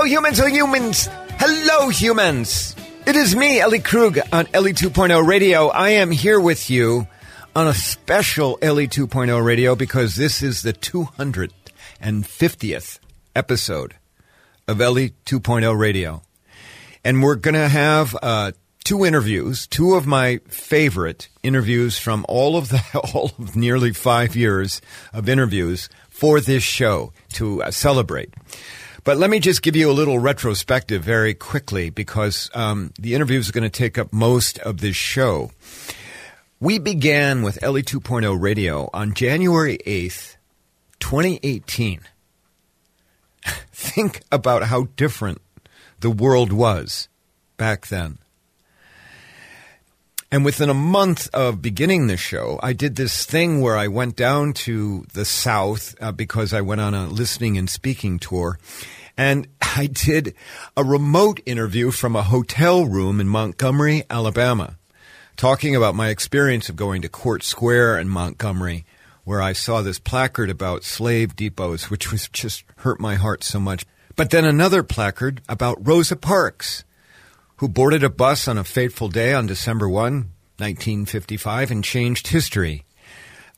Hello, humans. Hello, humans. Hello, humans. It is me, Ellie Krug, on Ellie 2.0 Radio. I am here with you on a special Ellie 2.0 Radio because this is the 250th episode of Ellie 2.0 Radio. And we're going to have uh, two interviews, two of my favorite interviews from all of the all of nearly five years of interviews for this show to uh, celebrate. But let me just give you a little retrospective very quickly because um, the interviews are going to take up most of this show. We began with Ellie 2.0 radio on January 8th, 2018. Think about how different the world was back then. And within a month of beginning the show, I did this thing where I went down to the South uh, because I went on a listening and speaking tour. And I did a remote interview from a hotel room in Montgomery, Alabama, talking about my experience of going to Court Square in Montgomery, where I saw this placard about slave depots, which was just hurt my heart so much. But then another placard about Rosa Parks who boarded a bus on a fateful day on December 1, 1955, and changed history.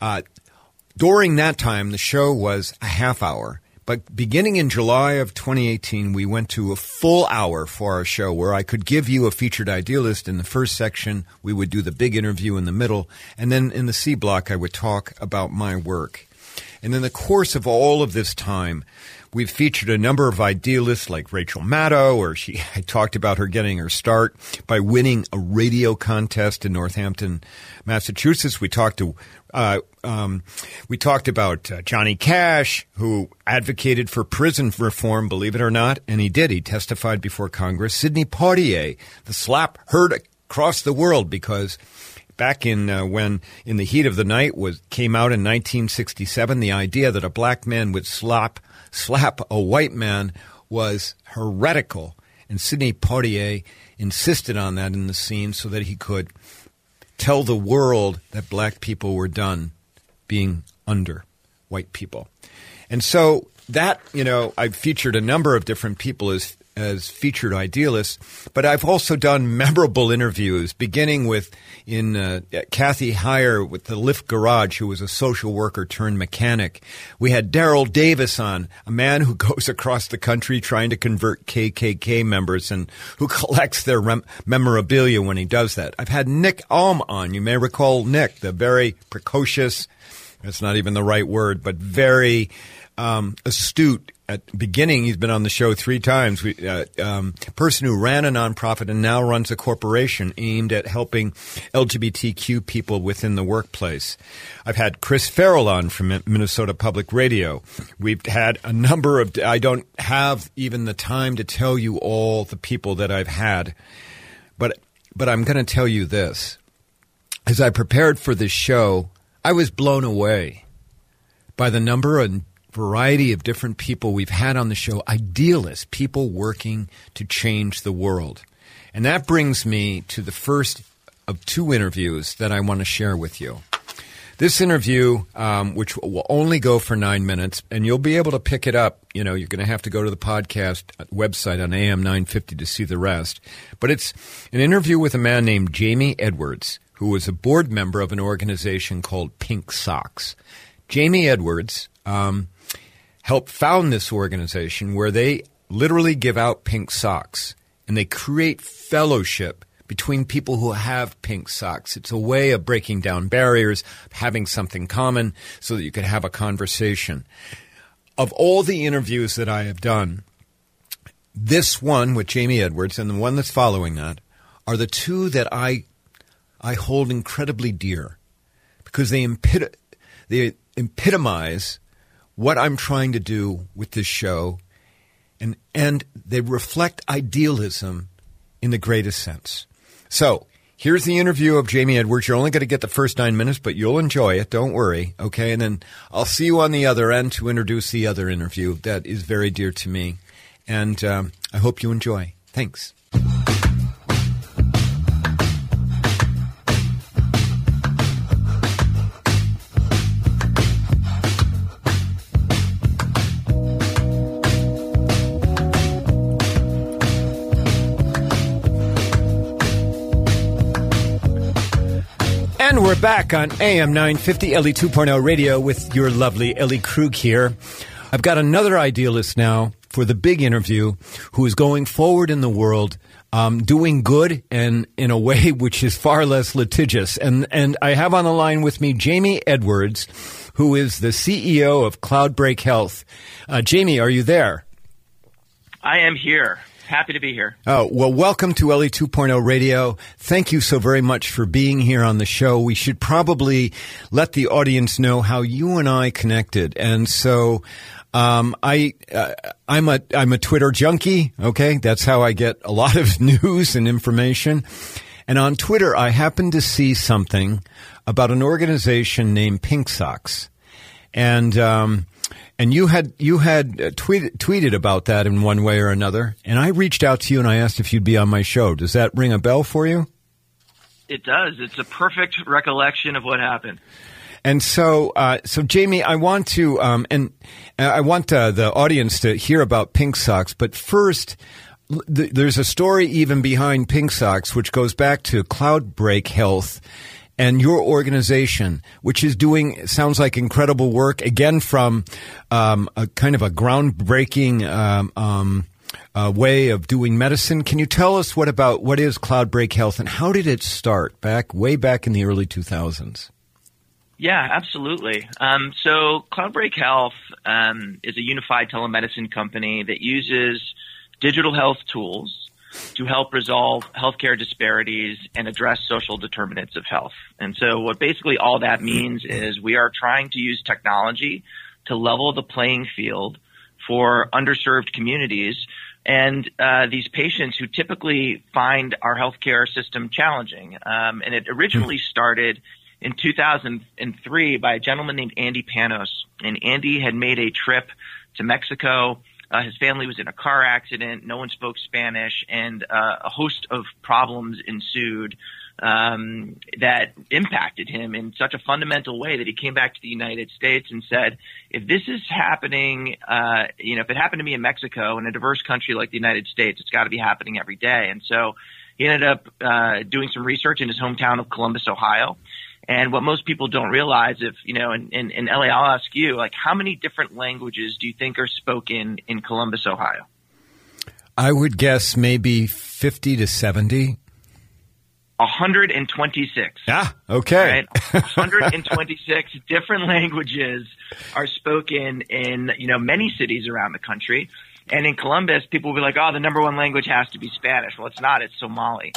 Uh, during that time, the show was a half hour. But beginning in July of 2018, we went to a full hour for our show where I could give you a featured idealist in the first section. We would do the big interview in the middle. And then in the C block, I would talk about my work. And in the course of all of this time, We've featured a number of idealists like Rachel Maddow, or she I talked about her getting her start by winning a radio contest in Northampton, Massachusetts. We talked to uh, um, we talked about uh, Johnny Cash, who advocated for prison reform, believe it or not, and he did. He testified before Congress. Sidney Poitier, the slap heard across the world because back in uh, when in the heat of the night was came out in 1967 the idea that a black man would slap slap a white man was heretical. And Sidney Poitier insisted on that in the scene so that he could tell the world that black people were done being under white people. And so that, you know, I've featured a number of different people as as featured idealists, but I've also done memorable interviews, beginning with in uh, Kathy Heyer with the Lift Garage, who was a social worker turned mechanic. We had Daryl Davis on, a man who goes across the country trying to convert KKK members and who collects their rem- memorabilia when he does that. I've had Nick Alm on. You may recall Nick, the very precocious, that's not even the right word, but very um, astute at beginning, he's been on the show three times. We, uh, um, person who ran a nonprofit and now runs a corporation aimed at helping LGBTQ people within the workplace. I've had Chris Farrell on from Minnesota Public Radio. We've had a number of. I don't have even the time to tell you all the people that I've had, but but I'm going to tell you this. As I prepared for this show, I was blown away by the number and variety of different people we've had on the show, idealists, people working to change the world. And that brings me to the first of two interviews that I want to share with you. This interview, um, which will only go for nine minutes, and you'll be able to pick it up. You know, you're going to have to go to the podcast website on AM 950 to see the rest. But it's an interview with a man named Jamie Edwards, who was a board member of an organization called Pink Socks. Jamie Edwards um, helped found this organization where they literally give out pink socks and they create fellowship between people who have pink socks. It's a way of breaking down barriers, having something common so that you can have a conversation. Of all the interviews that I have done, this one with Jamie Edwards and the one that's following that are the two that I I hold incredibly dear because they, they epitomize what I'm trying to do with this show, and, and they reflect idealism in the greatest sense. So, here's the interview of Jamie Edwards. You're only going to get the first nine minutes, but you'll enjoy it. Don't worry. Okay. And then I'll see you on the other end to introduce the other interview that is very dear to me. And um, I hope you enjoy. Thanks. We're back on AM 950 Ellie 2.0 radio with your lovely Ellie Krug here. I've got another idealist now for the big interview who is going forward in the world, um, doing good and in a way which is far less litigious. And, and I have on the line with me Jamie Edwards, who is the CEO of Cloudbreak Health. Uh, Jamie, are you there? I am here. Happy to be here. Oh, well, welcome to Ellie 2.0 Radio. Thank you so very much for being here on the show. We should probably let the audience know how you and I connected. And so, um, I, uh, I'm a, I'm a Twitter junkie. Okay. That's how I get a lot of news and information. And on Twitter, I happened to see something about an organization named Pink Socks. And, um, and you had you had uh, tweet, tweeted about that in one way or another, and I reached out to you and I asked if you'd be on my show. Does that ring a bell for you? It does. It's a perfect recollection of what happened. And so, uh, so Jamie, I want to, um, and uh, I want uh, the audience to hear about Pink Socks, but first, there's a story even behind Pink Socks, which goes back to Cloudbreak Health and your organization, which is doing sounds like incredible work again from um, a kind of a groundbreaking um, um, uh, way of doing medicine. Can you tell us what about what is Cloudbreak Health and how did it start back way back in the early 2000s? Yeah, absolutely. Um, so Cloudbreak Health um, is a unified telemedicine company that uses digital health tools to help resolve healthcare disparities and address social determinants of health. And so what basically all that means is we are trying to use technology to level the playing field for underserved communities and uh, these patients who typically find our healthcare system challenging. Um, and it originally started in 2003 by a gentleman named Andy Panos. And Andy had made a trip to Mexico uh, his family was in a car accident. No one spoke Spanish, and uh, a host of problems ensued um, that impacted him in such a fundamental way that he came back to the United States and said, "If this is happening, uh, you know, if it happened to me in Mexico, in a diverse country like the United States, it's got to be happening every day." And so he ended up uh, doing some research in his hometown of Columbus, Ohio and what most people don't realize, if you know, in, in, in Ellie, I'll ask you, like, how many different languages do you think are spoken in Columbus, Ohio? I would guess maybe fifty to seventy. 126. Ah, okay. Right? 126 different languages are spoken in, you know, many cities around the country. And in Columbus, people will be like, oh, the number one language has to be Spanish. Well, it's not. It's Somali.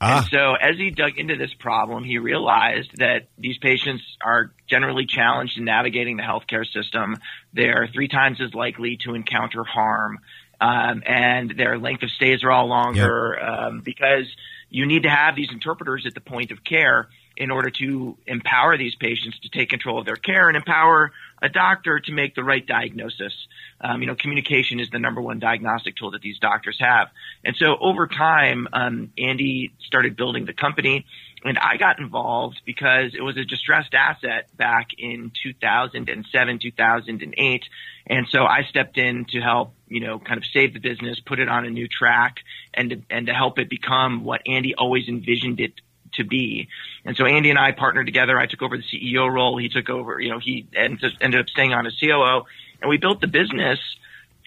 Ah. And so as he dug into this problem, he realized that these patients are generally challenged in navigating the healthcare system. They're three times as likely to encounter harm. Um, and their length of stays are all longer yep. um, because you need to have these interpreters at the point of care in order to empower these patients to take control of their care and empower a doctor to make the right diagnosis. Um, you know, communication is the number one diagnostic tool that these doctors have. And so over time, um, Andy started building the company and I got involved because it was a distressed asset back in 2007, 2008. And so I stepped in to help, you know, kind of save the business, put it on a new track and to, and to help it become what Andy always envisioned it to be. And so Andy and I partnered together. I took over the CEO role. He took over, you know, he ended up staying on as COO and we built the business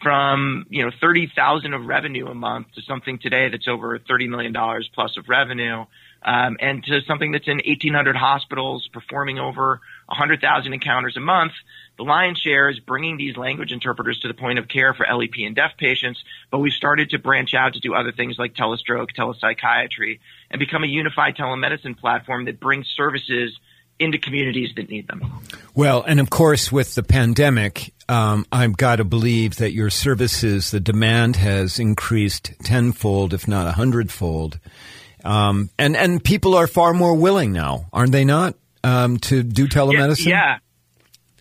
from, you know, 30,000 of revenue a month to something today that's over $30 million plus of revenue. Um, and to something that's in 1,800 hospitals performing over 100,000 encounters a month. The lion's share is bringing these language interpreters to the point of care for LEP and deaf patients, but we've started to branch out to do other things like telestroke, telepsychiatry, and become a unified telemedicine platform that brings services into communities that need them. Well, and of course, with the pandemic, um, I've got to believe that your services, the demand has increased tenfold, if not a hundredfold. Um, and, and people are far more willing now, aren't they not, um, to do telemedicine? Yeah, yeah.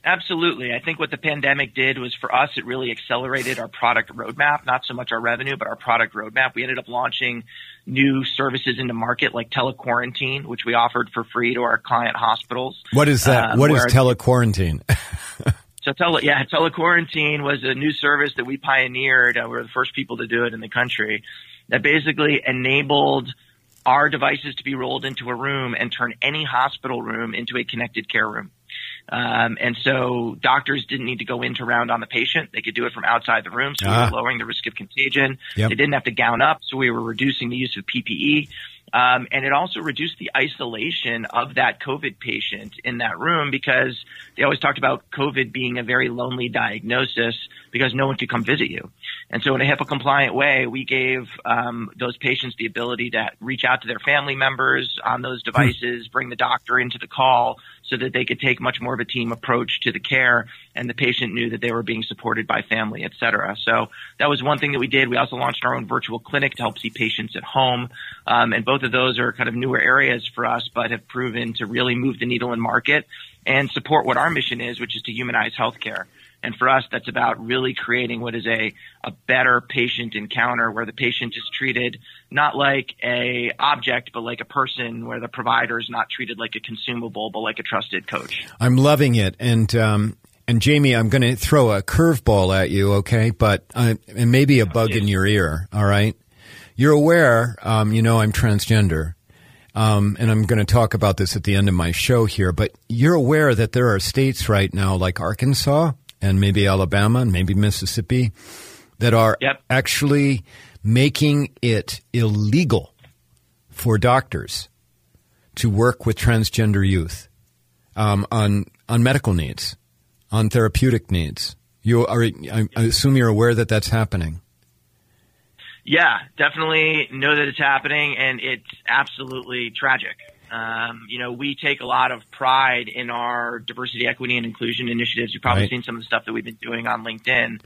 Absolutely. I think what the pandemic did was for us, it really accelerated our product roadmap, not so much our revenue, but our product roadmap. We ended up launching new services into market like telequarantine, which we offered for free to our client hospitals. What is that? Um, what is telequarantine? so tele, yeah, telequarantine was a new service that we pioneered. Uh, we were the first people to do it in the country that basically enabled our devices to be rolled into a room and turn any hospital room into a connected care room. Um, and so doctors didn't need to go in to round on the patient. They could do it from outside the room. So ah. we were ah. lowering the risk of contagion. Yep. They didn't have to gown up. So we were reducing the use of PPE. Um, and it also reduced the isolation of that COVID patient in that room because they always talked about COVID being a very lonely diagnosis because no one could come visit you. And so in a HIPAA compliant way, we gave um, those patients the ability to reach out to their family members on those hmm. devices, bring the doctor into the call so that they could take much more of a team approach to the care and the patient knew that they were being supported by family, et cetera. So that was one thing that we did. We also launched our own virtual clinic to help see patients at home. Um, and both of those are kind of newer areas for us, but have proven to really move the needle in market and support what our mission is, which is to humanize healthcare. And for us, that's about really creating what is a, a better patient encounter where the patient is treated not like a object, but like a person where the provider is not treated like a consumable, but like a trusted coach. I'm loving it. And, um, and Jamie, I'm going to throw a curveball at you, okay? But, uh, and maybe a bug in your ear, all right? You're aware, um, you know, I'm transgender. Um, and I'm going to talk about this at the end of my show here, but you're aware that there are states right now like Arkansas and maybe Alabama and maybe Mississippi that are yep. actually making it illegal for doctors to work with transgender youth um, on on medical needs, on therapeutic needs. You are, I, I assume you're aware that that's happening. Yeah, definitely know that it's happening, and it's absolutely tragic. Um, you know, we take a lot of pride in our diversity, equity, and inclusion initiatives. You've probably right. seen some of the stuff that we've been doing on LinkedIn.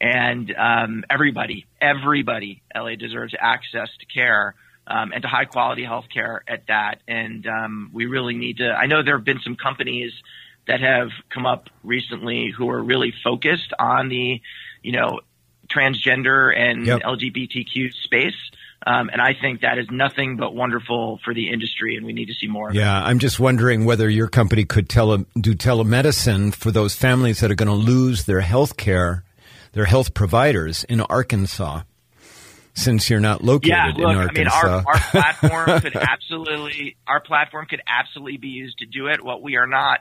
And um, everybody, everybody, Ellie deserves access to care um, and to high quality health care at that. And um, we really need to. I know there have been some companies that have come up recently who are really focused on the, you know, transgender and yep. LGBTQ space. Um, and I think that is nothing but wonderful for the industry, and we need to see more. Yeah, I'm just wondering whether your company could tele- do telemedicine for those families that are going to lose their health care, their health providers in Arkansas, since you're not located yeah, look, in Arkansas. I mean, our, our platform could absolutely our platform could absolutely be used to do it. What we are not,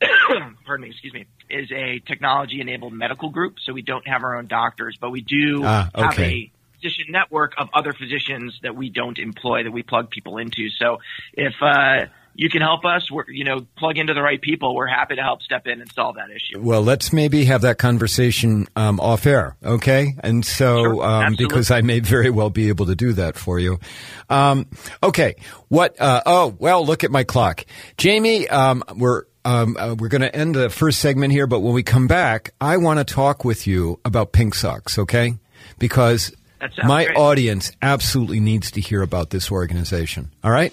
pardon me, excuse me, is a technology enabled medical group. So we don't have our own doctors, but we do ah, okay. have a physician network of other physicians that we don't employ that we plug people into. So if uh, you can help us, we're, you know, plug into the right people. We're happy to help step in and solve that issue. Well, let's maybe have that conversation um, off air, okay? And so, sure, um, because I may very well be able to do that for you. Um, okay, what? Uh, oh, well, look at my clock, Jamie. Um, we're um, uh, we're going to end the first segment here, but when we come back, I want to talk with you about pink socks, okay? Because my great. audience absolutely needs to hear about this organization. All right?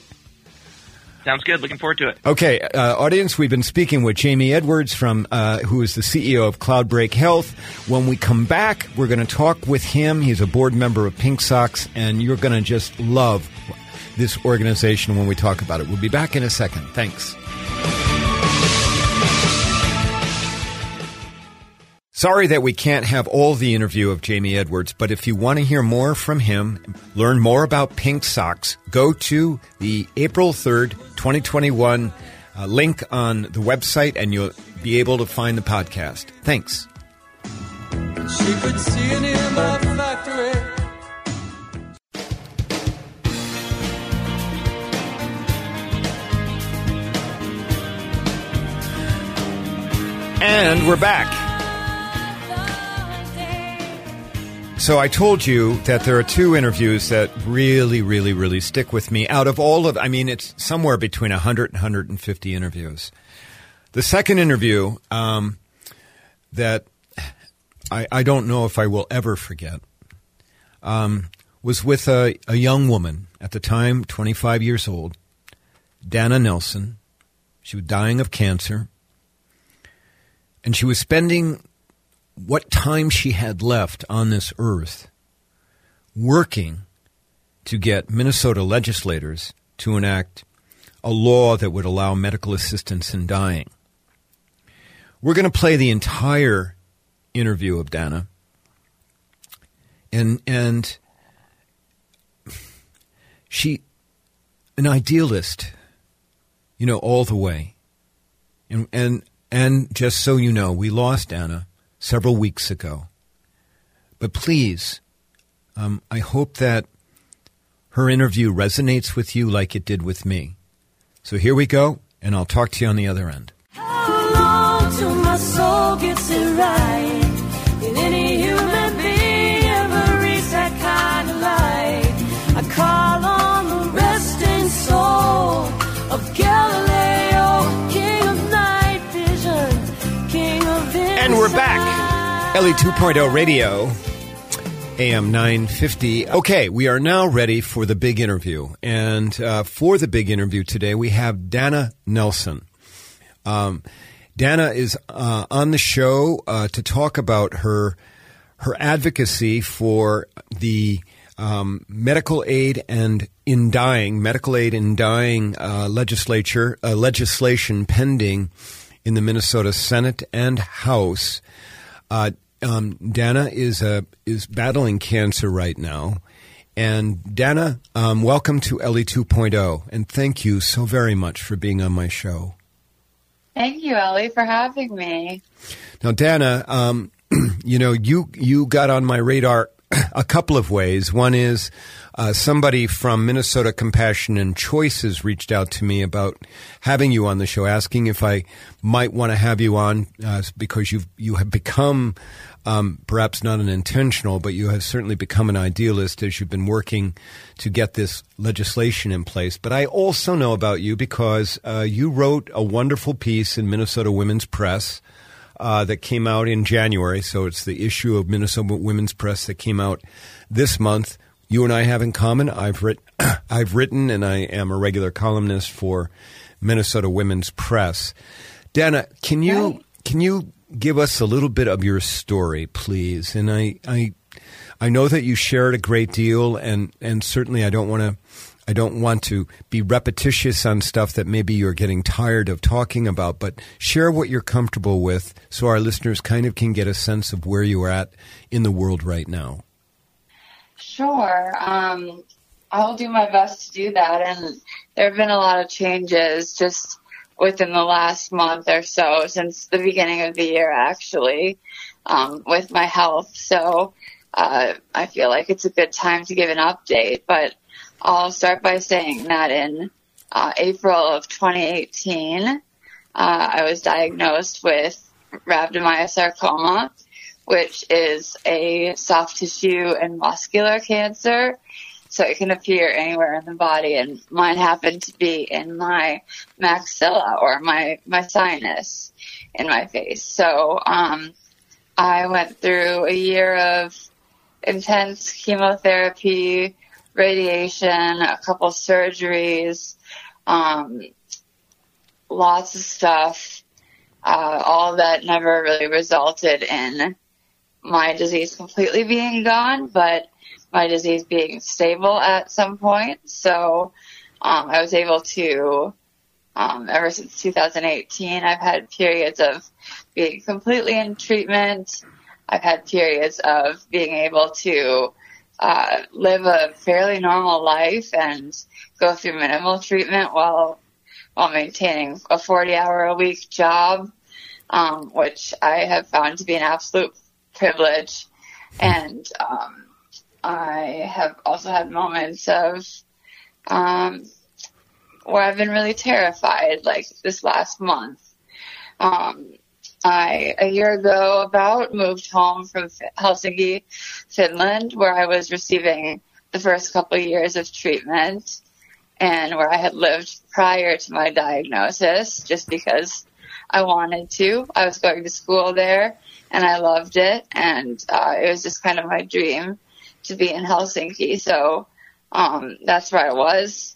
Sounds good. Looking forward to it. Okay, uh, audience, we've been speaking with Jamie Edwards from uh, who is the CEO of Cloudbreak Health. When we come back, we're going to talk with him. He's a board member of Pink Socks, and you're going to just love this organization when we talk about it. We'll be back in a second. Thanks. Sorry that we can't have all the interview of Jamie Edwards, but if you want to hear more from him, learn more about Pink Socks, go to the April 3rd, 2021 uh, link on the website and you'll be able to find the podcast. Thanks. And we're back. So I told you that there are two interviews that really, really, really stick with me out of all of, I mean, it's somewhere between 100 and 150 interviews. The second interview um, that I, I, don't know if I will ever forget um, was with a, a young woman at the time, 25 years old, Dana Nelson. She was dying of cancer. And she was spending what time she had left on this earth working to get Minnesota legislators to enact a law that would allow medical assistance in dying. We're going to play the entire interview of Dana. And and she an idealist, you know, all the way. And, and, and just so you know, we lost Dana several weeks ago. But please, um, I hope that her interview resonates with you like it did with me. So here we go, and I'll talk to you on the other end. Ellie 2.0 Radio, AM 950. Okay, we are now ready for the big interview. And uh, for the big interview today, we have Dana Nelson. Um, Dana is uh, on the show uh, to talk about her her advocacy for the um, medical aid and in dying medical aid in dying uh, legislature uh, legislation pending in the Minnesota Senate and House. Uh, um, Dana is uh, is battling cancer right now. And Dana, um, welcome to Ellie 2.0, and thank you so very much for being on my show. Thank you, Ellie, for having me. Now, Dana, um, you know, you you got on my radar a couple of ways. One is uh, somebody from Minnesota Compassion and Choices reached out to me about having you on the show, asking if I might want to have you on uh, because you you have become um, perhaps not an intentional, but you have certainly become an idealist as you've been working to get this legislation in place. But I also know about you because uh, you wrote a wonderful piece in Minnesota Women's Press. Uh, that came out in January. So it's the issue of Minnesota Women's Press that came out this month. You and I have in common. I've written, I've written, and I am a regular columnist for Minnesota Women's Press. Dana, can you can you give us a little bit of your story, please? And I I I know that you shared a great deal, and and certainly I don't want to I don't want to be repetitious on stuff that maybe you're getting tired of talking about, but share what you're comfortable with so our listeners kind of can get a sense of where you are at in the world right now. Sure. Um, I'll do my best to do that. And there have been a lot of changes just within the last month or so since the beginning of the year, actually, um, with my health. So uh, I feel like it's a good time to give an update. But I'll start by saying that in uh, April of 2018, uh, I was diagnosed with rhabdomyosarcoma, which is a soft tissue and muscular cancer. So it can appear anywhere in the body, and mine happened to be in my maxilla or my my sinus in my face. So um, I went through a year of intense chemotherapy radiation, a couple surgeries, um, lots of stuff. Uh, all that never really resulted in my disease completely being gone, but my disease being stable at some point. So um, I was able to, um, ever since 2018, I've had periods of being completely in treatment. I've had periods of being able to uh, live a fairly normal life and go through minimal treatment while while maintaining a 40 hour a week job, um, which I have found to be an absolute privilege. And um, I have also had moments of um, where I've been really terrified, like this last month. Um, I, a year ago, about moved home from Helsinki, Finland, where I was receiving the first couple of years of treatment and where I had lived prior to my diagnosis just because I wanted to. I was going to school there and I loved it and uh, it was just kind of my dream to be in Helsinki. So um, that's where I was.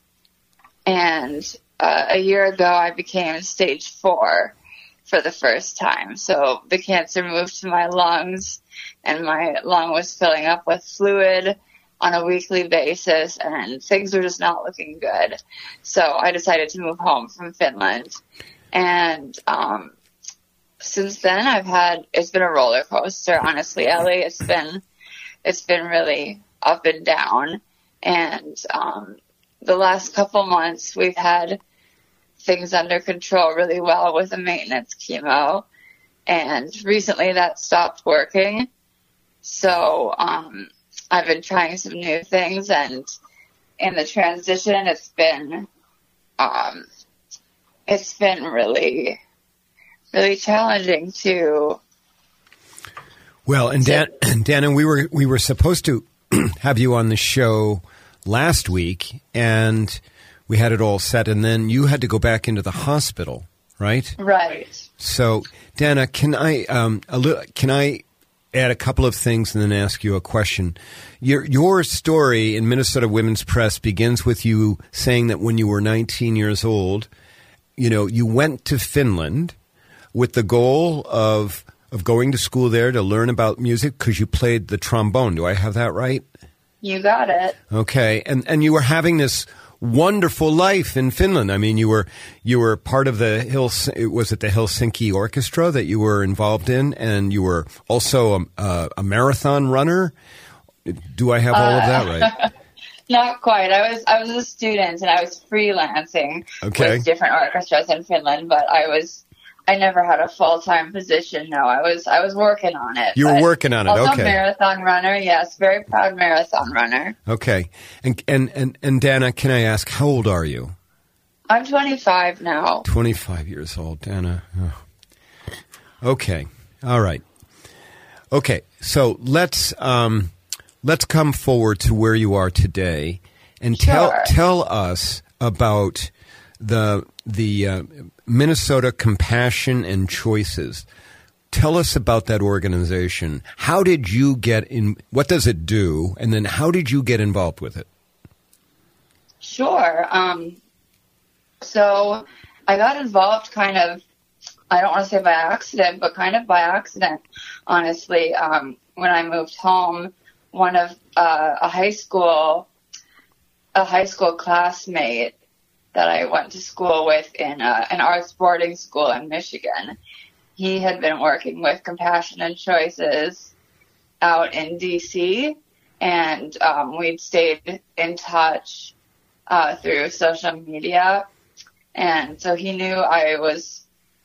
And uh, a year ago, I became stage four for the first time. So the cancer moved to my lungs and my lung was filling up with fluid on a weekly basis and things were just not looking good. So I decided to move home from Finland. And um, since then I've had it's been a roller coaster, honestly, Ellie. It's been it's been really up and down. And um the last couple months we've had things under control really well with the maintenance chemo. And recently that stopped working. So, um, I've been trying some new things and in the transition it's been, um, it's been really, really challenging to. Well, and Dan, Dana, we were we were supposed to have you on the show last week, and we had it all set, and then you had to go back into the hospital, right? Right. So, Dana, can I um, a little, can I add a couple of things and then ask you a question? Your your story in Minnesota Women's Press begins with you saying that when you were 19 years old, you know, you went to Finland with the goal of of going to school there to learn about music because you played the trombone. Do I have that right? You got it. Okay, and and you were having this wonderful life in Finland. I mean, you were you were part of the Hils. Was it the Helsinki Orchestra that you were involved in, and you were also a, a, a marathon runner. Do I have all of that right? Not quite. I was I was a student and I was freelancing Okay. with different orchestras in Finland, but I was I never had a full time position. No, I was I was working on it. You were working on it, Also okay. marathon runner. Yes, very proud marathon runner. Okay, and and and and Dana, can I ask how old are you? I'm 25 now. 25 years old, Dana. Oh. Okay. All right. Okay. So let's um, let's come forward to where you are today, and tell tell us about the the uh, Minnesota Compassion and Choices. Tell us about that organization. How did you get in? What does it do? And then how did you get involved with it? Sure. Um, so I got involved kind of, I don't want to say by accident, but kind of by accident, honestly. Um, when I moved home, one of uh, a high school, a high school classmate that I went to school with in uh, an arts boarding school in Michigan, he had been working with Compassion and Choices out in DC, and um, we'd stayed in touch uh, through social media. And so he knew I was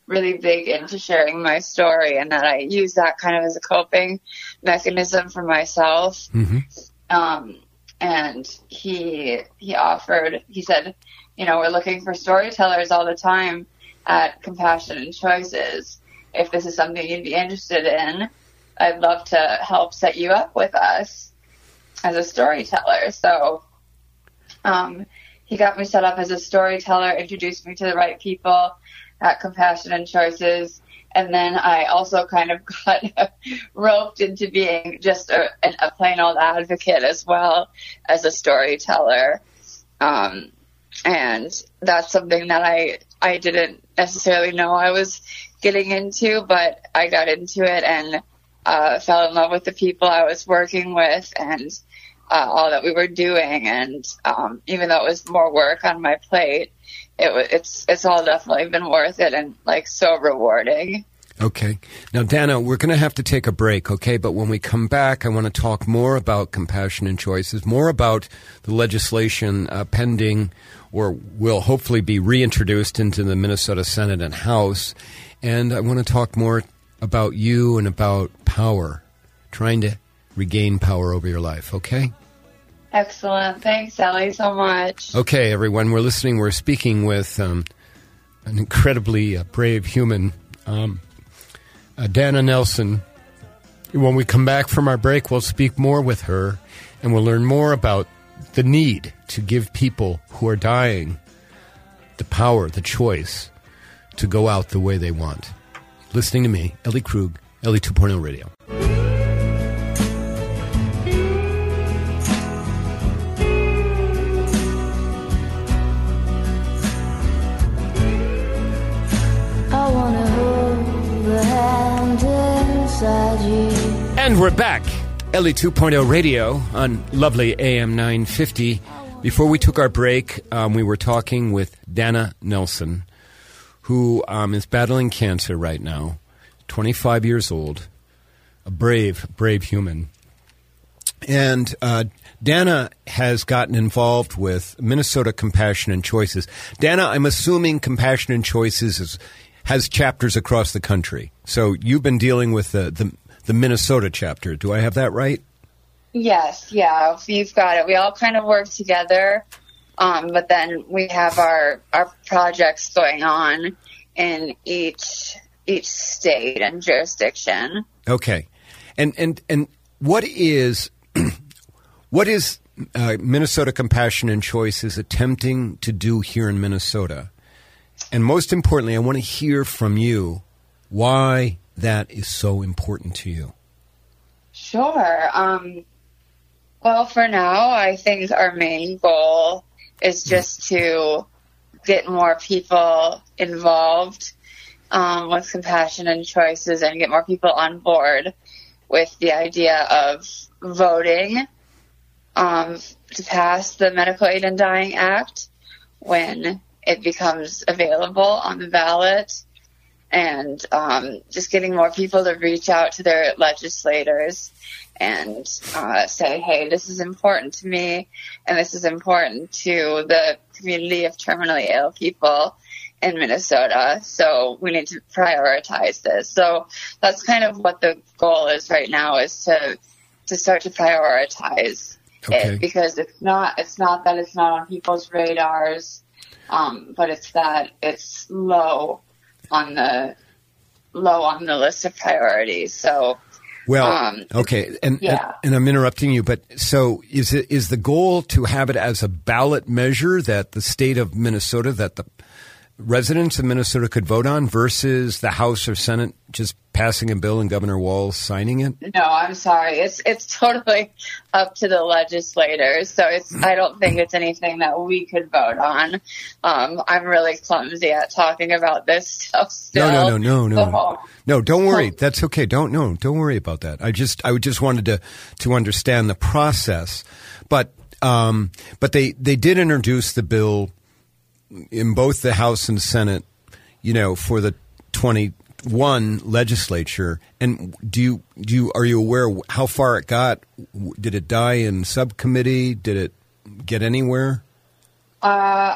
really big into sharing my story and that I use that kind of as a coping mechanism for myself. Mm-hmm. Um, and he, he offered, he said, you know, we're looking for storytellers all the time at Compassion and Choices. If this is something you'd be interested in, I'd love to help set you up with us as a storyteller. So, um, he got me set up as a storyteller, introduced me to the right people at Compassion and Choices, and then I also kind of got roped into being just a, a plain old advocate as well as a storyteller. Um, and that's something that I I didn't necessarily know I was getting into, but I got into it and uh, fell in love with the people I was working with and uh, all that we were doing. And um, even though it was more work on my plate, it it's it's all definitely been worth it and like so rewarding. Okay. Now, Dana, we're going to have to take a break, okay? But when we come back, I want to talk more about compassion and choices, more about the legislation uh, pending or will hopefully be reintroduced into the Minnesota Senate and House. And I want to talk more about you and about power, trying to regain power over your life, okay? Excellent. Thanks, Ellie, so much. Okay, everyone, we're listening. We're speaking with um, an incredibly uh, brave human, um, uh, Dana Nelson. When we come back from our break, we'll speak more with her and we'll learn more about the need to give people who are dying the power, the choice to go out the way they want. Listening to me, Ellie Krug, Ellie 2.0 Radio. And we're back. Ellie 2.0 Radio on lovely AM 950. Before we took our break, um, we were talking with Dana Nelson, who um, is battling cancer right now, 25 years old, a brave, brave human. And uh, Dana has gotten involved with Minnesota Compassion and Choices. Dana, I'm assuming Compassion and Choices is, has chapters across the country. So you've been dealing with the, the, the Minnesota chapter. Do I have that right? Yes, yeah, you've got it. We all kind of work together, um, but then we have our our projects going on in each each state and jurisdiction. Okay, and and and what is what is uh, Minnesota Compassion and Choice is attempting to do here in Minnesota, and most importantly, I want to hear from you why that is so important to you. Sure. Um, well, for now, I think our main goal is just to get more people involved um, with compassion and choices and get more people on board with the idea of voting um, to pass the Medical Aid in Dying Act when it becomes available on the ballot and um, just getting more people to reach out to their legislators and uh, say, hey, this is important to me and this is important to the community of terminally ill people in Minnesota. So we need to prioritize this. So that's kind of what the goal is right now is to to start to prioritize Okay. it because it's not it's not that it's not on people's radars, um, but it's that it's low on the low on the list of priorities. So Well, Um, okay, and, yeah. and and I'm interrupting you, but so is it is the goal to have it as a ballot measure that the state of Minnesota that the residents of Minnesota could vote on versus the House or Senate just passing a bill and Governor Walz signing it? No, I'm sorry. It's it's totally up to the legislators. So it's I don't think it's anything that we could vote on. Um, I'm really clumsy at talking about this stuff. Still. No, no, no, no, no, no. Don't worry. That's okay. Don't no. Don't worry about that. I just I just wanted to to understand the process, but um, but they they did introduce the bill in both the House and Senate. You know, for the twenty one legislature. And do you do you are you aware how far it got? Did it die in subcommittee? Did it get anywhere? Uh,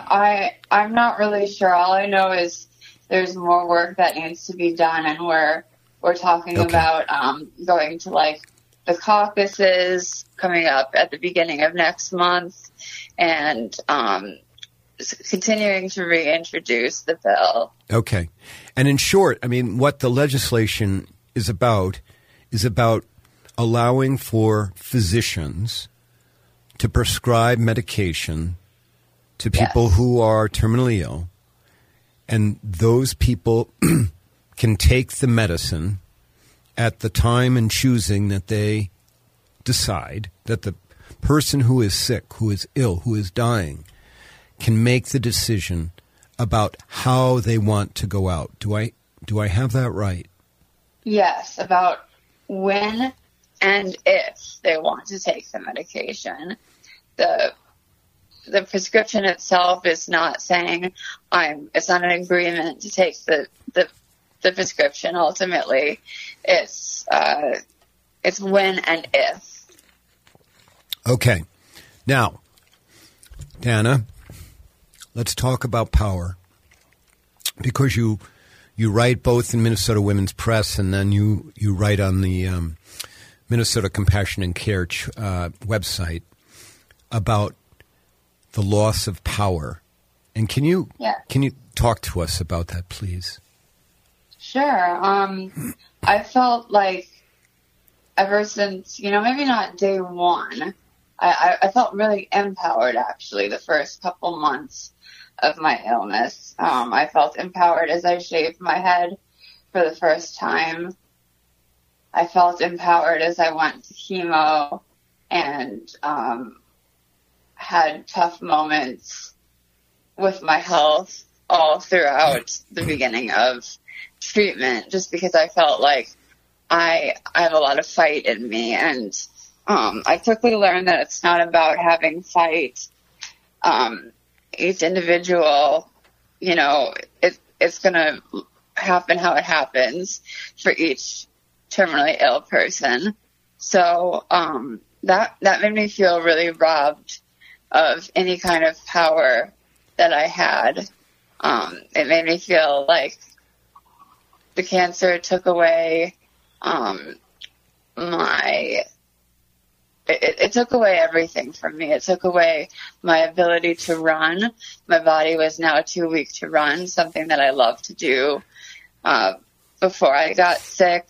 I I'm not really sure. All I know is there's more work that needs to be done, and we're we're talking Okay. about um, going to like the caucuses coming up at the beginning of next month, and um, continuing to reintroduce the bill. Okay. And in short, I mean, what the legislation is about is about allowing for physicians to prescribe medication to people Yes. who are terminally ill. And those people can take the medicine at the time and choosing that they decide that the person who is sick, who is ill, who is dying, can make the decision about how they want to go out. Do I do I have that right? Yes, about when and if they want to take the medication. The the prescription itself is not saying I'm it's not an agreement to take the the, the prescription ultimately. It's uh it's when and if. Okay. Now, Dana, let's talk about power. Because you you write both in Minnesota Women's Press and then you, you write on the um, Minnesota Compassion and Care ch- uh, website about the loss of power. And can you Yeah. can you talk to us about that, please? Sure. Um, I felt like ever since, you know, maybe not day one, I, I, felt really empowered actually the first couple months of my illness. Um, I felt empowered as I shaved my head for the first time. I felt empowered as I went to chemo and um, had tough moments with my health all throughout the beginning of treatment just because I felt like I I have a lot of fight in me and um, I quickly learned that it's not about having fight. Um, each individual, you know, it, it's gonna happen how it happens for each terminally ill person. So um, that that made me feel really robbed of any kind of power that I had. Um, it made me feel like the cancer took away um, my it, it, took away everything from me. It took away my ability to run. My body was now too weak to run, something that I loved to do uh, before I got sick.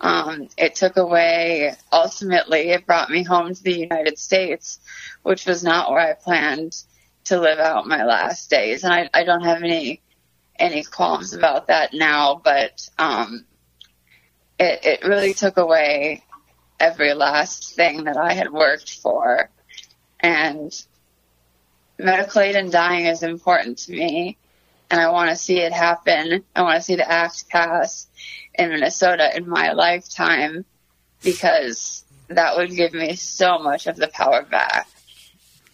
Um, it took away, ultimately, it brought me home to the United States, which was not where I planned to live out my last days. And I, I don't have any, any qualms about that now, but, um, it, it really took away every last thing that I had worked for. And medical aid in dying is important to me. And I want to see it happen. I want to see the act pass in Minnesota in my lifetime because that would give me so much of the power back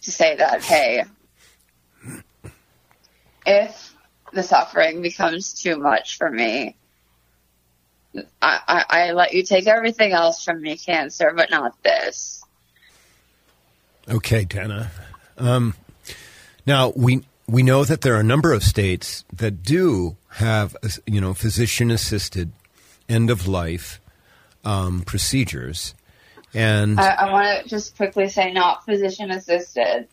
to say that, hey, if the suffering becomes too much for me, I, I, I let you take everything else from me, cancer, but not this. Okay, Dana. Um, now we we know that there are a number of states that do have you know physician assisted end of life um, procedures, and I, I want to just quickly say not physician assisted.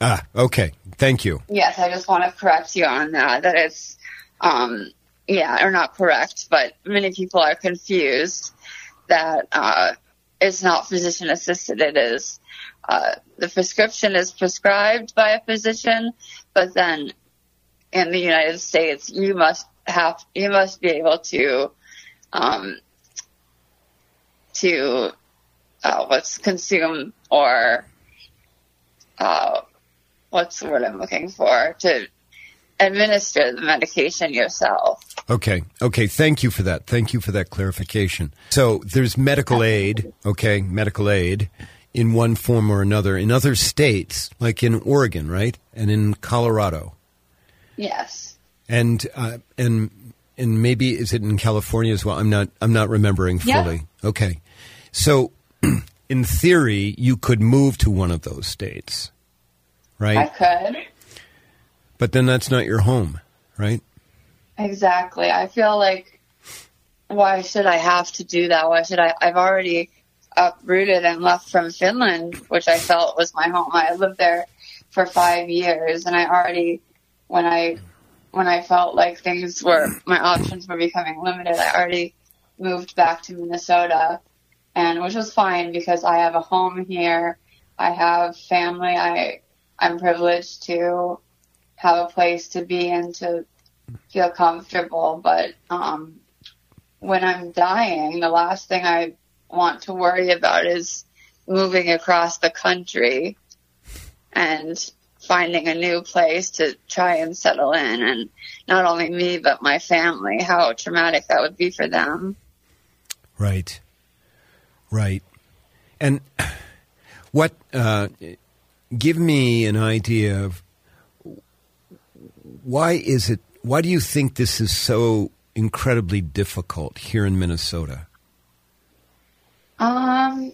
Ah, okay. Thank you. Yes, I just want to correct you on that. That it's um, yeah, or not correct, but many people are confused that uh, it's not physician assisted. It is uh, the prescription is prescribed by a physician, but then in the United States, you must have you must be able to um, to uh, what's consume or uh, what's the word I'm looking for to administer the medication yourself. Okay. Okay. Thank you for that. Thank you for that clarification. So there's medical aid. Okay. Medical aid in one form or another in other states, like in Oregon, right? And in Colorado. Yes. And, uh, and, and maybe is it in California as well? I'm not, I'm not remembering fully. Yep. Okay. So in theory, you could move to one of those states, right? I could. But then that's not your home, right? Exactly. I feel like why should I have to do that? Why should I? I've already uprooted and left from Finland, which I felt was my home. I lived there for five years, and I already, when I, when I felt like things were, my options were becoming limited, I already moved back to Minnesota, and which was fine because I have a home here. I have family. I, I'm privileged to have a place to be and to feel comfortable. But um, when I'm dying, the last thing I want to worry about is moving across the country and finding a new place to try and settle in. And not only me, but my family, how traumatic that would be for them. Right. Right. And what, uh, give me an idea of why is it? Why do you think this is so incredibly difficult here in Minnesota? Um,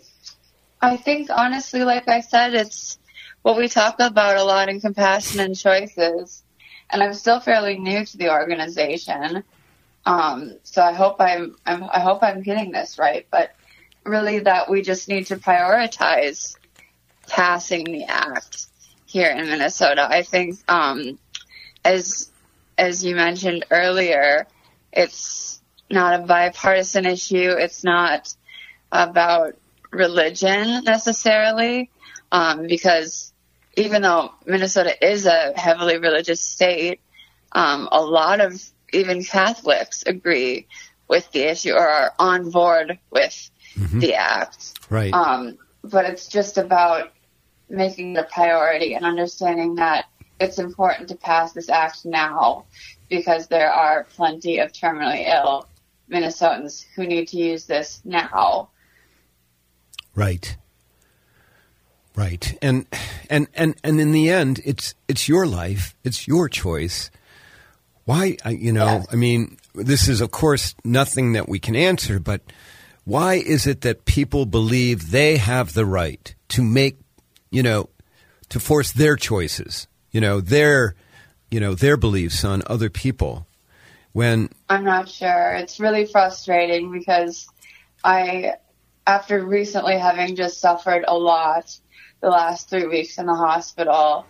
I think honestly, like I said, it's what we talk about a lot in compassion and choices. And I'm still fairly new to the organization, um, so I hope I'm, I'm I hope I'm getting this right. But really, that we just need to prioritize passing the act here in Minnesota. I think um, as as you mentioned earlier, it's not a bipartisan issue. It's not about religion necessarily, um, because even though Minnesota is a heavily religious state, um, a lot of even Catholics agree with the issue or are on board with mm-hmm. the act. Right. Um, but it's just about making it a priority and understanding that it's important to pass this act now because there are plenty of terminally ill Minnesotans who need to use this now. Right. Right. And and and and in the end it's it's your life, it's your choice. Why you know. I mean, this is of course nothing that we can answer, but Why is it that people believe they have the right to make, you know, to force their choices, you know, their, you know, their beliefs on other people when I'm not sure. It's really frustrating because I, after recently having just suffered a lot the last three weeks in the hospital,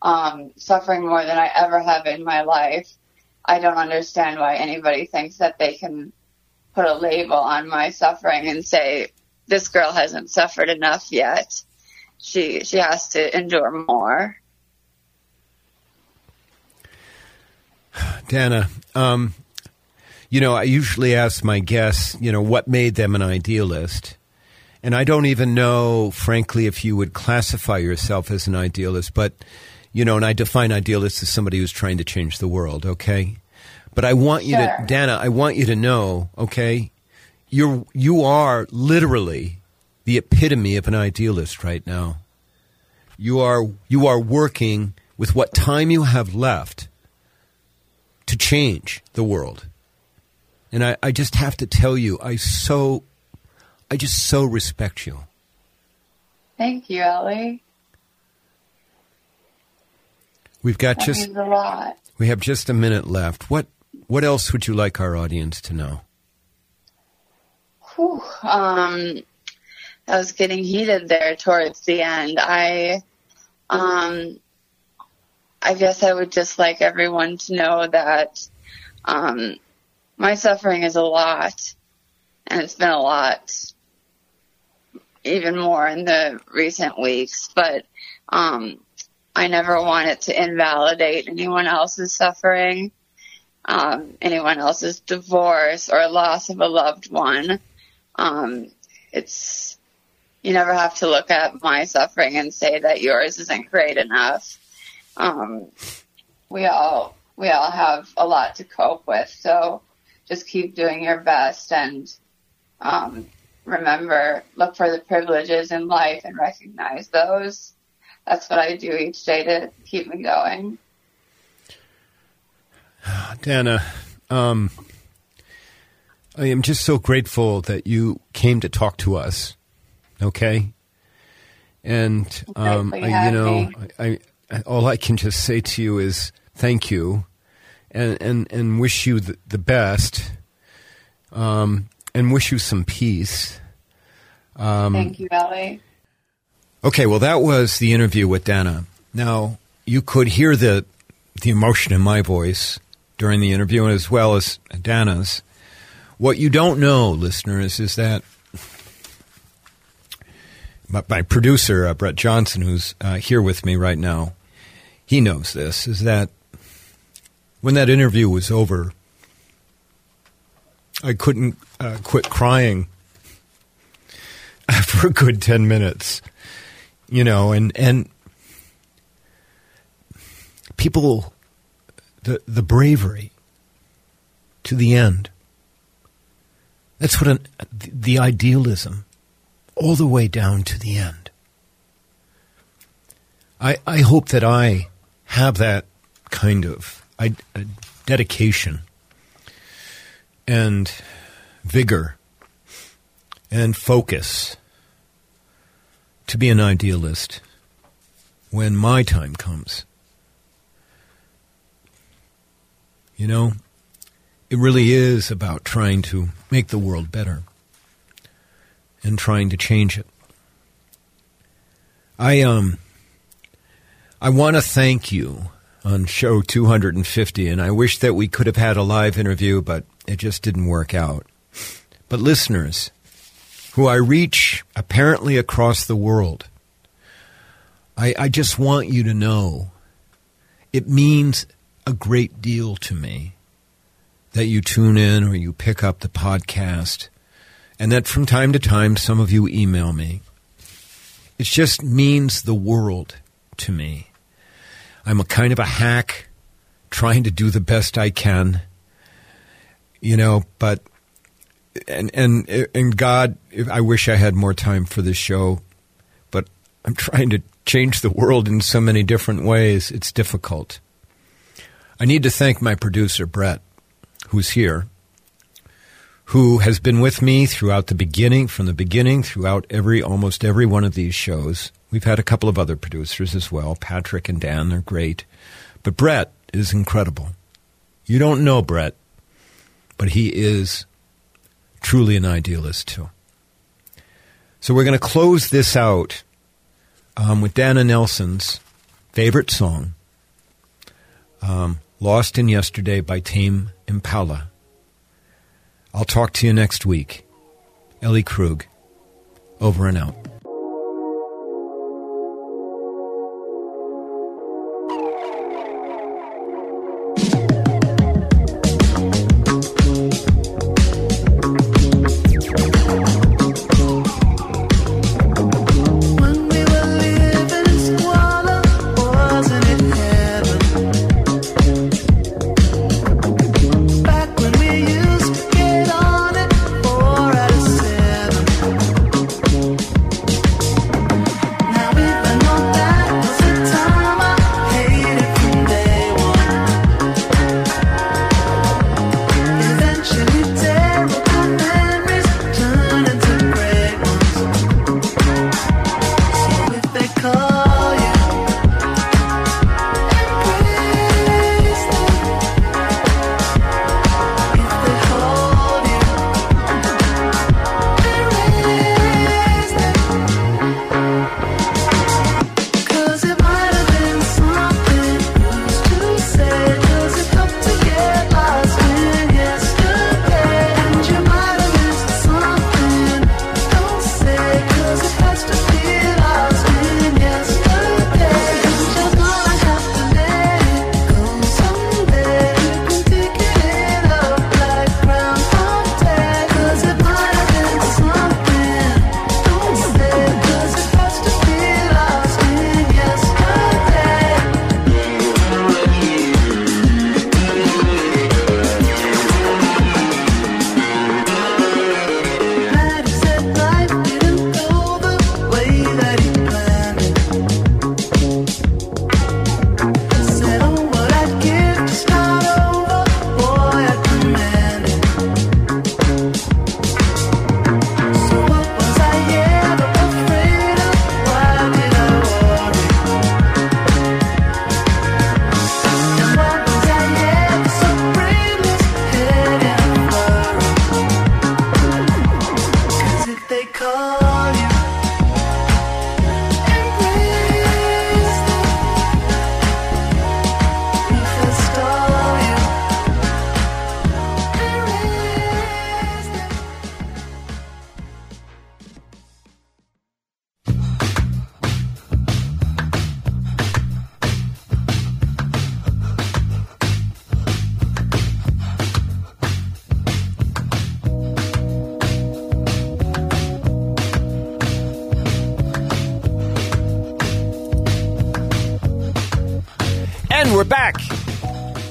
um, suffering more than I ever have in my life, I don't understand why anybody thinks that they can put a label on my suffering and say, this girl hasn't suffered enough yet. She, she has to endure more. Dana, um, you know, I usually ask my guests, you know, what made them an idealist. And I don't even know, frankly, if you would classify yourself as an idealist, but, you know, and I define idealist as somebody who's trying to change the world, okay? But I want you Sure. to, Dana, I want you to know, okay? You're, you are literally the epitome of an idealist right now. You are, you are working with what time you have left to change the world. And I, I just have to tell you, I so, I just so respect you. Thank you, Ellie. We've got That just, a lot. we have just a minute left. What, what else would you like our audience to know? Whew, um, I was getting heated there towards the end. I, um, I guess I would just like everyone to know that, um, my suffering is a lot, and it's been a lot, even more in the recent weeks. But um, I never want it to invalidate anyone else's suffering, um, anyone else's divorce or loss of a loved one. Um, it's you never have to look at my suffering and say that yours isn't great enough. Um, we all we all have a lot to cope with, so just keep doing your best and um, remember look for the privileges in life and recognize those. That's what I do each day to keep me going. Dana, um, I am just so grateful that you came to talk to us. Okay, and um, you I, you know, me. I, all I can just say to you is thank you, and and and wish you the, the best, um, and wish you some peace. Um, Thank you, Ellie. Okay, well, that was the interview with Dana. Now, you could hear the the emotion in my voice during the interview, as well as Dana's. What you don't know, listeners, is that my, my producer, uh, Brett Johnson, who's uh, here with me right now, he knows this. Is that when that interview was over, I couldn't uh, quit crying for a good 10 minutes you know and and people the the bravery to the end that's what an, the idealism all the way down to the end i i hope that i have that kind of I, dedication and vigor and focus to be an idealist when my time comes. You know, it really is about trying to make the world better and trying to change it. I um I want to thank you on show 250 and I wish that we could have had a live interview but it just didn't work out. But listeners, who I reach apparently across the world. I, I just want you to know it means a great deal to me that you tune in or you pick up the podcast and that from time to time some of you email me. It just means the world to me. I'm a kind of a hack trying to do the best I can, you know, but and and and God, I wish I had more time for this show, but I'm trying to change the world in so many different ways. It's difficult. I need to thank my producer Brett, who's here, who has been with me throughout the beginning, from the beginning, throughout every, almost every one of these shows. We've had a couple of other producers as well, Patrick and Dan, they're great. But Brett is incredible. You don't know Brett, but he is truly an idealist too. So we're going to close this out um, with Dana Nelson's favorite song, um, Lost in Yesterday by Tame Impala. I'll talk to you next week. Ellie Krug, over and out.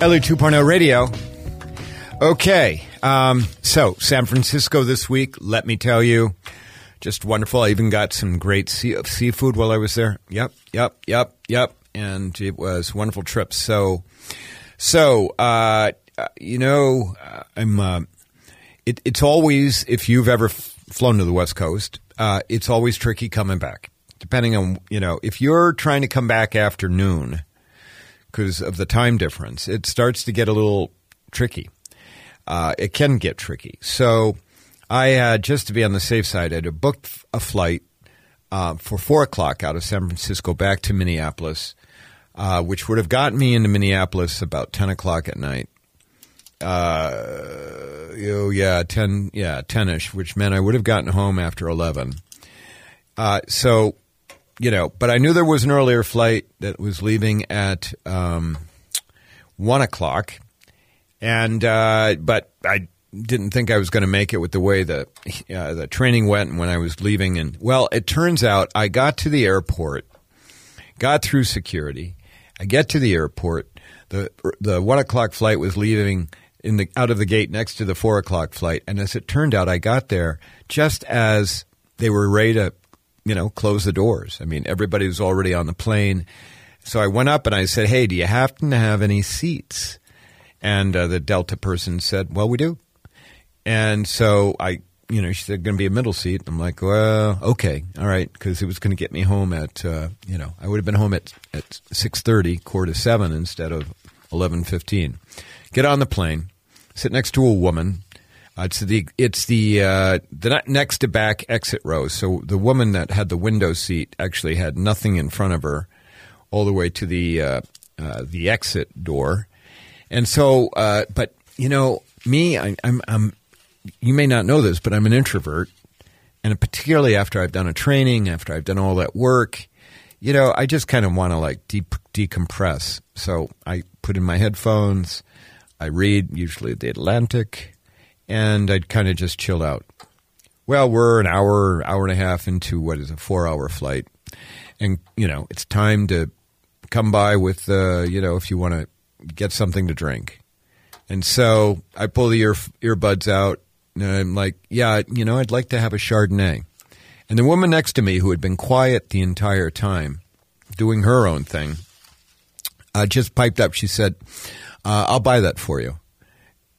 LA 2.0 Radio. Okay. Um, so, San Francisco this week, let me tell you, just wonderful. I even got some great sea- seafood while I was there. Yep, yep, yep, yep. And it was a wonderful trip. So, so, uh, uh, you know, uh, I'm, uh, it, it's always, if you've ever f- flown to the West Coast, uh, it's always tricky coming back. Depending on, you know, if you're trying to come back after noon, because of the time difference, it starts to get a little tricky. Uh, it can get tricky. So I just to be on the safe side, I had booked a flight uh, for 4 o'clock out of San Francisco back to Minneapolis, uh, which would have gotten me into Minneapolis about 10 o'clock at night. Uh, oh, yeah, 10, yeah, 10-ish, which meant I would have gotten home after 11. Uh, so you know, but I knew there was an earlier flight that was leaving at um, one o'clock, and uh, but I didn't think I was going to make it with the way the uh, the training went and when I was leaving. And well, it turns out I got to the airport, got through security. I get to the airport. the The one o'clock flight was leaving in the out of the gate next to the four o'clock flight, and as it turned out, I got there just as they were ready to you know, close the doors. I mean, everybody was already on the plane. So I went up and I said, Hey, do you happen to have any seats? And uh, the Delta person said, Well, we do. And so I, you know, she said going to be a middle seat. I'm like, well, okay, all right, because it was going to get me home at, uh, you know, I would have been home at at six thirty, quarter to seven instead of eleven fifteen. Get on the plane, sit next to a woman. Uh, it's the it's the uh, the next to back exit row. So the woman that had the window seat actually had nothing in front of her, all the way to the uh, uh, the exit door. And so, uh, but you know, me, I, I'm, I'm. You may not know this, but I'm an introvert, and particularly after I've done a training, after I've done all that work, you know, I just kind of want to like de- decompress. So I put in my headphones. I read usually the Atlantic, and I'd kind of just chill out. Well, we're an hour, hour and a half into what is a four-hour flight, and you know it's time to come by with, uh, you know, if you want to get something to drink. And so I pull the ear earbuds out, and I'm like, yeah, you know, I'd like to have a Chardonnay. And the woman next to me, who had been quiet the entire time, doing her own thing, uh, just piped up. She said, uh, "I'll buy that for you."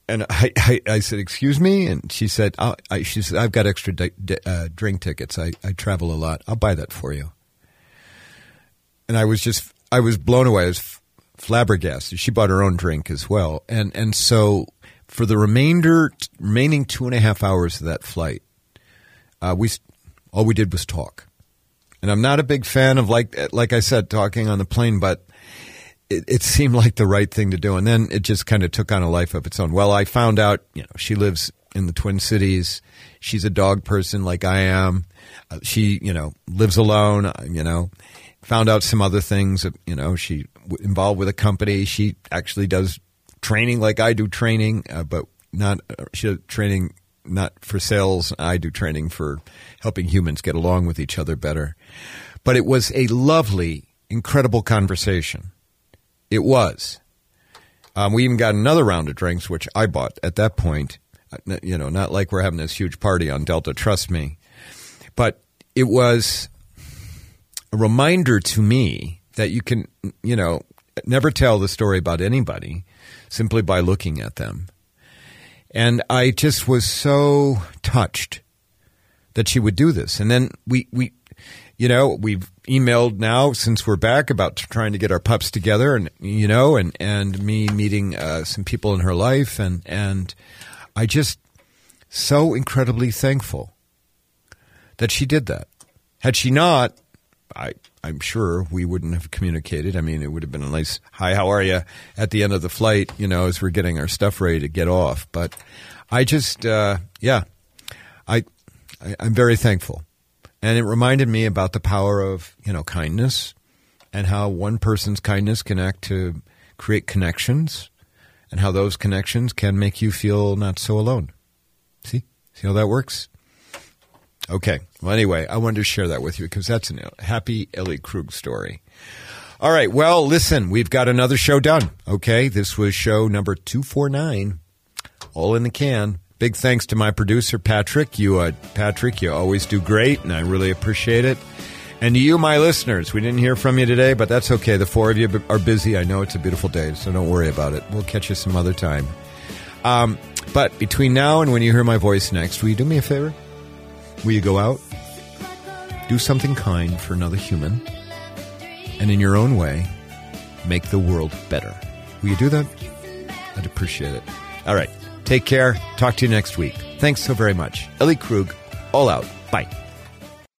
And I, I, I said, "Excuse me," and she said, i "She said I've got extra di- di- uh, drink tickets. I, I travel a lot. I'll buy that for you." And I was just, I was blown away. I was f- flabbergasted. She bought her own drink as well, and and so for the remainder, remaining two and a half hours of that flight, uh, we all we did was talk. And I'm not a big fan of like like I said, talking on the plane, but it, it seemed like the right thing to do. And then it just kind of took on a life of its own. Well, I found out, you know, she lives in the Twin Cities. She's a dog person like I am. Uh, she, you know, lives alone. uh, You know, found out some other things. uh, You know, she w- involved with a company. She actually does training like I do training, uh, but not uh, she training not for sales. I do training for helping humans get along with each other better. But it was a lovely, incredible conversation. It was. Um, we even got another round of drinks, which I bought at that point. Uh, You know, not like we're having this huge party on Delta, trust me. But it was a reminder to me that you can, you know, never tell the story about anybody simply by looking at them. And I just was so touched that she would do this. And then we, we you know, we've emailed now since we're back about trying to get our pups together and, you know, and, and me meeting uh, some people in her life. And, and I just so incredibly thankful that she did that. Had she not, I, I'm sure we wouldn't have communicated. I mean, it would have been a nice, hi, how are you at the end of the flight, you know, as we're getting our stuff ready to get off. But I just, uh, yeah, I, I, I'm very thankful. And it reminded me about the power of, you know, kindness and how one person's kindness can act to create connections and how those connections can make you feel not so alone. See? See how that works? Okay. Well, anyway, I wanted to share that with you because that's a happy Ellie Krug story. All right. Well, listen, we've got another show done. Okay. This was show number 249, all in the can. Big thanks to my producer, Patrick. You, uh, Patrick, you always do great, and I really appreciate it. And to you, my listeners, we didn't hear from you today, but that's okay. The four of you are busy. I know it's a beautiful day, so don't worry about it. We'll catch you some other time. Um, but between now and when you hear my voice next, will you do me a favor? Will you go out, do something kind for another human, and in your own way, make the world better? Will you do that? I'd appreciate it. All right. Take care. Talk to you next week. Thanks so very much. Ellie Krug, all out. Bye.